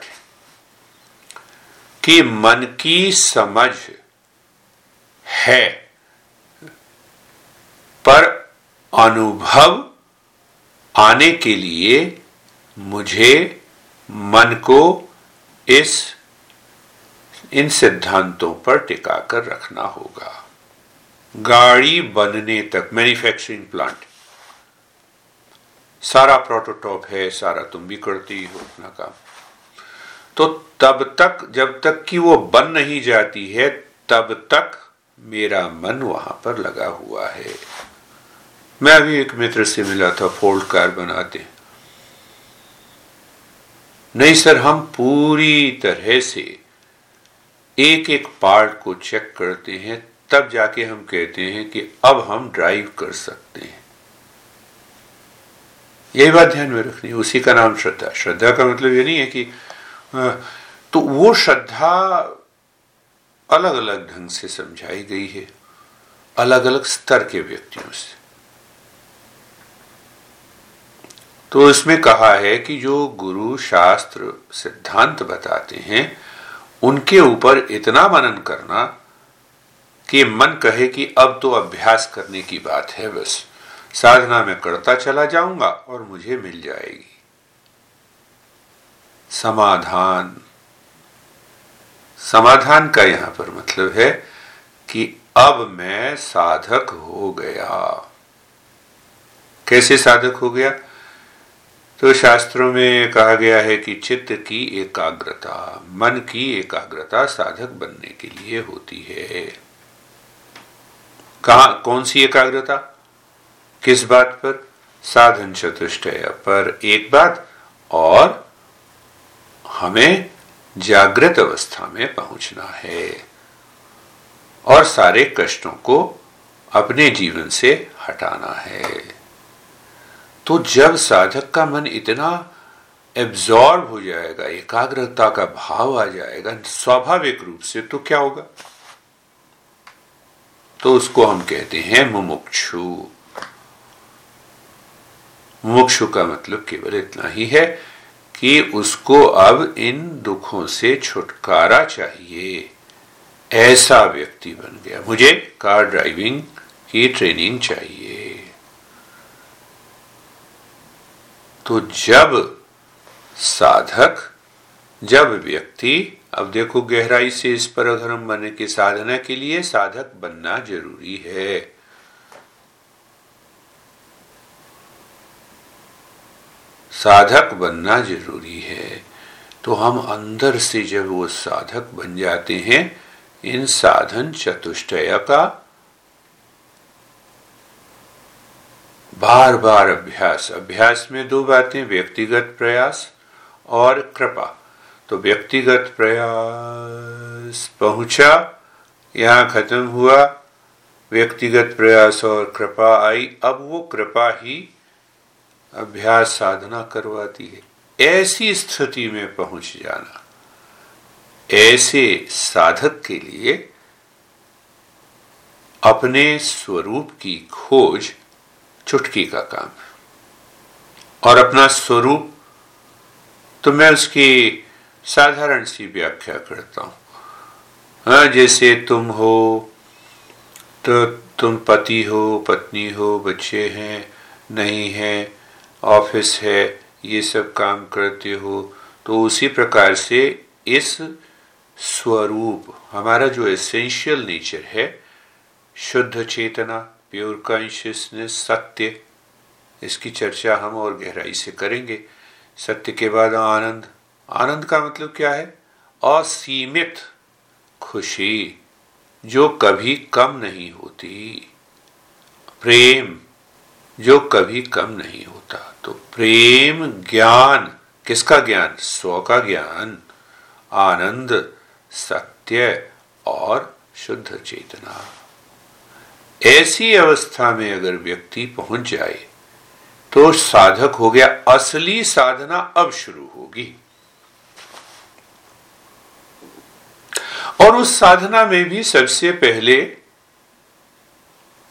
कि मन की समझ है, पर अनुभव आने के लिए मुझे मन को इस, इन सिद्धांतों पर टिका कर रखना होगा। गाड़ी बनने तक मैन्युफैक्चरिंग प्लांट सारा प्रोटोटॉप है, सारा तुम भी करती हो अपना काम। तो तब तक, जब तक कि वो बन नहीं जाती है, तब तक मेरा मन वहाँ पर लगा हुआ है। मैं अभी एक मित्र से मिला था फोल्ड कार बनाते। नहीं सर, हम पूरी तरह से एक एक पार्ट को चेक करते हैं, तब जाके हम कहते हैं कि अब हम ड्राइव कर सकते हैं। यही बात ध्यान में रखनी है, उसी का नाम श्रद्धा। श्रद्धा का मतलब ये नहीं है कि तो वो श्रद्धा अलग अलग ढंग से समझाई गई है अलग अलग स्तर के व्यक्तियों से। तो इसमें कहा है कि जो गुरु शास्त्र सिद्धांत बताते हैं, उनके ऊपर इतना मनन करना कि मन कहे कि अब तो अभ्यास करने की बात है बस, साधना में करता चला जाऊँगा और मुझे मिल जाएगी। समाधान। समाधान का यहाँ पर मतलब है कि अब मैं साधक हो गया। कैसे साधक हो गया? तो शास्त्रों में कहा गया है कि चित्त की एकाग्रता, मन की एकाग्रता साधक बनने के लिए होती है। कहा, कौन सी एकाग्रता? किस बात पर? साधन चतुष्टय पर एक बात और हमें जागृत अवस्था में पहुँचना है और सारे कष्टों को अपने जीवन से हटाना है। तो जब साधक का मन इतना एब्जॉर्ब हो जाएगा, एकाग्रता का भाव आ जाएगा, स्वाभाविक रूप से तो क्या होगा? तो उसको हम कहते हैं मुमुक्षु। मुमुक्षु का मतलब केवल इतना ही है कि उसको अब इन दुखों से छुटकारा चाहिए। ऐसा व्यक्ति बन गया। मुझे कार ड्राइविंग की ट्रेनिंग चाहिए। तो जब साधक, जब व्यक्ति, अब देखो गहराई से इस पर हम बनने की साधना के लिए साधक बनना ज़रूरी है। साधक बनना ज़रूरी है। तो हम अंदर से जब वो साधक बन जाते हैं, इन साधन चतुष्टय का बार बार अभ्यास। अभ्यास में दो बातें, व्यक्तिगत प्रयास और कृपा। तो व्यक्तिगत प्रयास पहुँचा, यहाँ खत्म हुआ। व्यक्तिगत प्रयास और कृपा आई, अब वो कृपा ही अभ्यास साधना करवाती है। ऐसी स्थिति में पहुँच जाना, ऐसे साधक के लिए अपने स्वरूप की खोज चुटकी का काम। है और अपना स्वरूप तो मैं उसकी साधारण सी व्याख्या करता हूँ। हाँ जैसे तुम हो तो तुम पति हो, पत्नी हो, बच्चे हैं, नहीं है, ऑफ़िस है, ये सब काम करते हो तो उसी प्रकार से इस स्वरूप, हमारा जो एसेंशियल नेचर है, शुद्ध चेतना प्योर कॉन्शियसनेस सत्य, इसकी चर्चा हम और गहराई से करेंगे। सत्य के बाद आनंद। आनंद का मतलब क्या है? असीमित खुशी, जो कभी कम नहीं होती। प्रेम, जो कभी कम नहीं होता। तो प्रेम ज्ञान, किसका ज्ञान? स्व का ज्ञान। आनंद, सत्य और शुद्ध चेतना। ऐसी अवस्था में अगर व्यक्ति पहुँच जाए तो साधक हो गया, असली साधना अब शुरू होगी। और उस साधना में भी सबसे पहले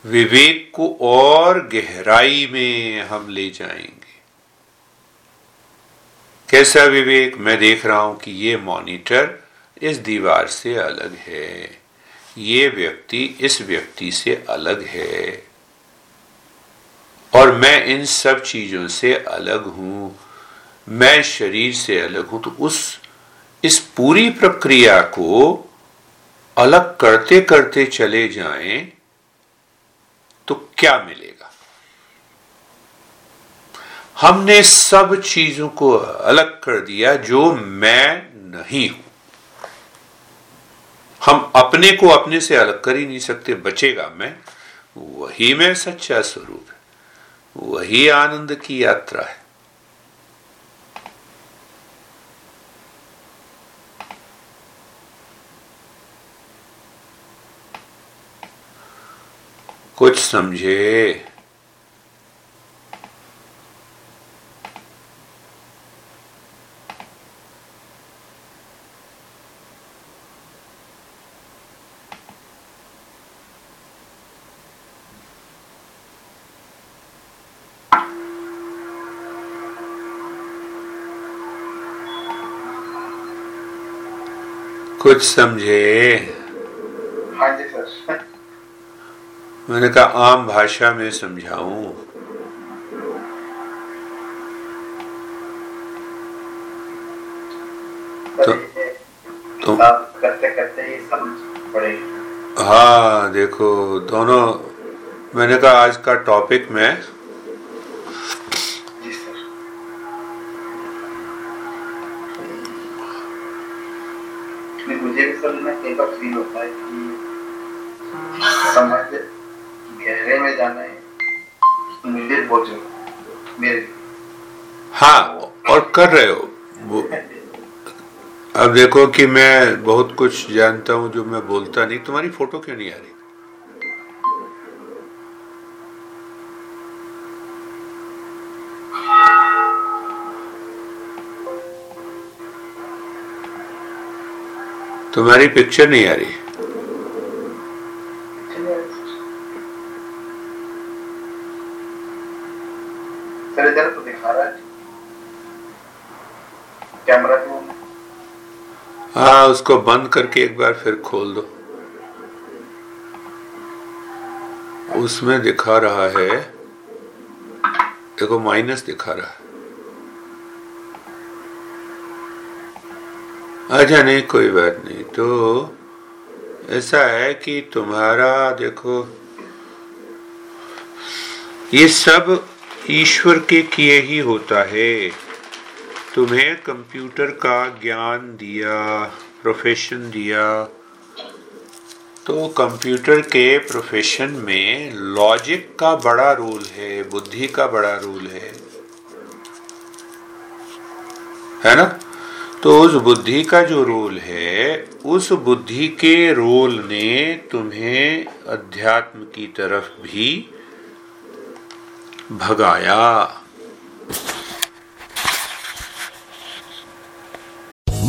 विवेक को और गहराई में हम ले जाएँगे। कैसा विवेक? मैं देख रहा हूँ कि ये मॉनिटर इस दीवार से अलग है। ये व्यक्ति इस व्यक्ति से अलग है। और मैं इन सब चीज़ों से अलग हूँ। मैं शरीर से अलग हूँ। तो उस, इस पूरी प्रक्रिया को अलग करते करते चले जाएँ तो क्या मिलेगा? हमने सब चीज़ों को अलग कर दिया जो मैं नहीं हूँ। हम अपने को अपने से अलग कर ही नहीं सकते, बचेगा मैं। वही मैं सच्चा स्वरूप है। वही आनंद की यात्रा है। कुछ समझे। कुछ समझे। हाँ जी सर। मैंने कहा आम भाषा में समझाऊं। तो, तो करते करते ही समझ पड़ेगी हाँ देखो दोनों मैंने कहा आज का टॉपिक में समय की समझ? गहरे में जाना है। मुझे बोझ। मेरे। हाँ और कर रहे हो। अब देखो कि मैं बहुत कुछ जानता हूँ जो मैं बोलता नहीं। तुम्हारी फ़ोटो क्यों नहीं आ रही? तुम्हारी पिक्चर नहीं आ रही। हाँ उसको बंद करके एक बार फिर खोल दो। उसमें दिखा रहा है, देखो, माइनस दिखा रहा है। अच्छा नहीं, कोई बात नहीं। तो ऐसा है कि तुम्हारा, देखो, ये सब ईश्वर के किए ही होता है। तुम्हें कंप्यूटर का ज्ञान दिया प्रोफेशन दिया। तो कंप्यूटर के प्रोफेशन में लॉजिक का बड़ा रोल है, बुद्धि का बड़ा रोल है। है ना? तो उस बुद्धि का जो रोल है, उस बुद्धि के रोल ने तुम्हें अध्यात्म की तरफ़ भी भगाया।